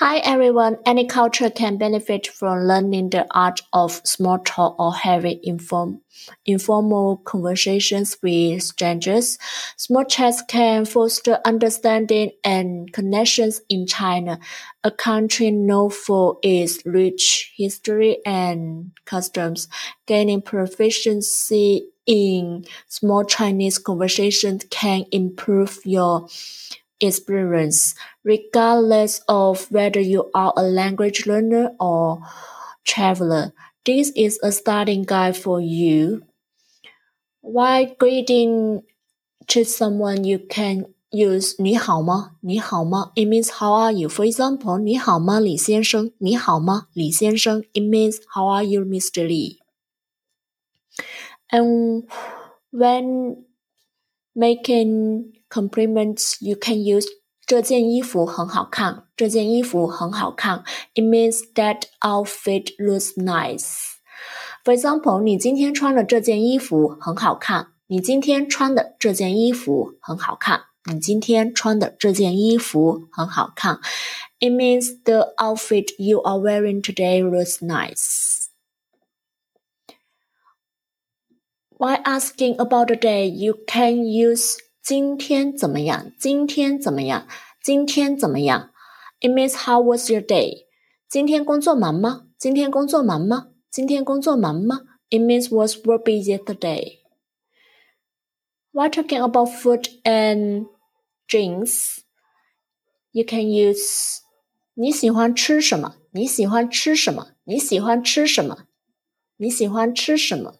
Hi everyone, any culture can benefit from learning the art of small talk or having inform, informal conversations with strangers. Small chats can foster understanding and connections in China, a country known for its rich history and customs. Gaining proficiency in small Chinese conversations can improve your experience, regardless of whether you are a language learner or traveler. This is a starting guide for you. While greeting to someone, you can use 你好吗?你好吗? It means how are you? For example, 你好吗,李先生?你好吗,李先生? It means how are you, Mr. Lee? And when making compliments, you can use 这件衣服很好看。这件衣服很好看。It means that outfit looks nice. For example, 你今天穿的这件衣服很好看。你今天穿的这件衣服很好看。你今天穿的这件衣服很好看。It means the outfit you are wearing today looks nice. While asking about the day, you can use 今天怎么样？今天怎么样？今天怎么样？It means how was your day？今天工作忙吗？今天工作忙吗？今天工作忙吗？It means was work busy today? While talking about food and drinks, you can use 你喜欢吃什么？你喜欢吃什么？你喜欢吃什么？你喜欢吃什么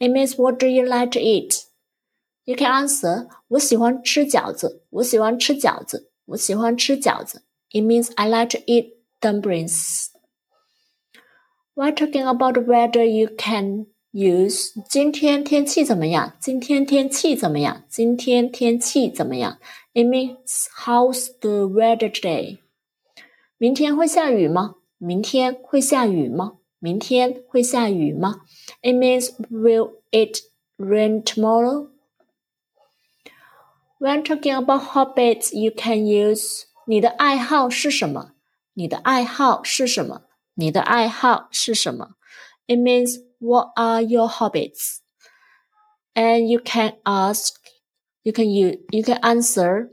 it means what do you like to eat? You can answer 我喜欢吃饺子，我喜欢吃饺子，我喜欢吃饺子。It means I like to eat dumplings. While talking about weather you can use 今天天气怎么样？今天天气怎么样？今天天气怎么样？It means how's the weather today? 明天会下雨吗？明天会下雨吗？明天会下雨吗？It means will it rain tomorrow? When talking about hobbies, you can use 你的爱好是什么？你的爱好是什么？你的爱好是什么？It means what are your hobbies? And you can ask, you can you you can answer.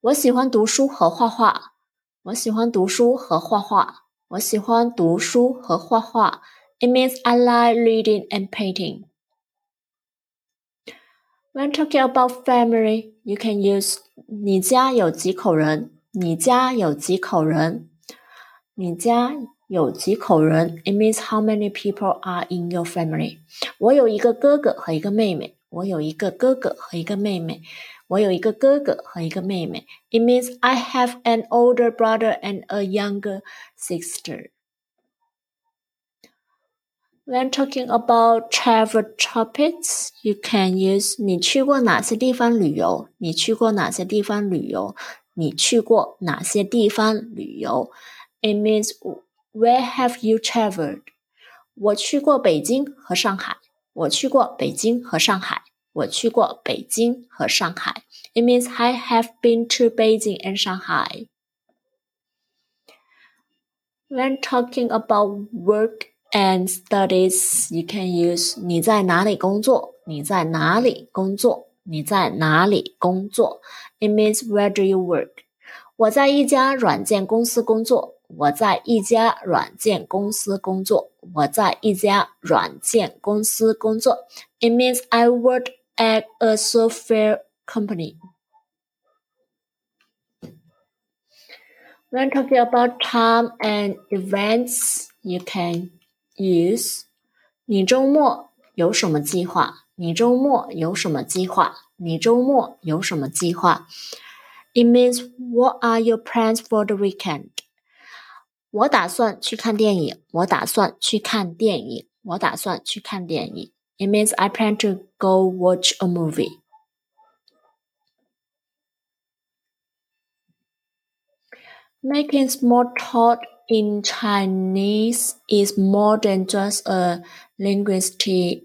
我喜欢读书和画画。我喜欢读书和画画。 我喜欢读书和画画。It means I like reading and painting. When talking about family, you can use 你家有几口人？你家有几口人？你家有几口人？It means how many people are in your family. 我有一个哥哥和一个妹妹。 我有一个哥哥和一个妹妹。我有一个哥哥和一个妹妹。It means I have an older brother and a younger sister. When talking about travel topics, you can use 你去过哪些地方旅游？你去过哪些地方旅游？你去过哪些地方旅游？It means where have you traveled？我去过北京和上海。我去过北京和上海。 我去过北京和上海。It means I have been to Beijing and Shanghai. When talking about work and studies, you can use 你在哪里工作？你在哪里工作？你在哪里工作？It means where do you work？我在一家软件公司工作。我在一家软件公司工作。我在一家软件公司工作。It means I work at a software company. When talking about time and events, you can use 你周末有什么计划？你周末有什么计划？你周末有什么计划？It means what are your plans for the weekend？我打算去看电影。我打算去看电影。我打算去看电影。 It means I plan to go watch a movie. Making small talk in Chinese is more than just a linguistic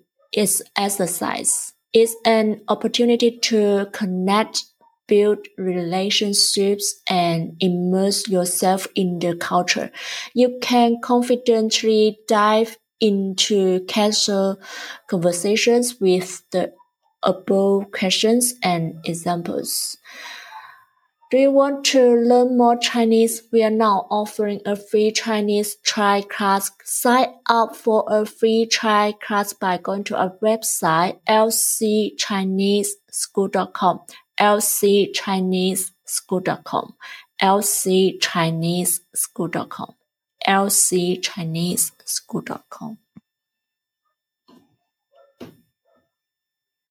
exercise. It's an opportunity to connect, build relationships and immerse yourself in the culture. You can confidently dive into casual conversations with the above questions and examples. Do you want to learn more Chinese? We are now offering a free Chinese try class. Sign up for a free try class by going to our website lcchineseschool.com lcchineseschool.com lcchineseschool.com lcchineseschool.com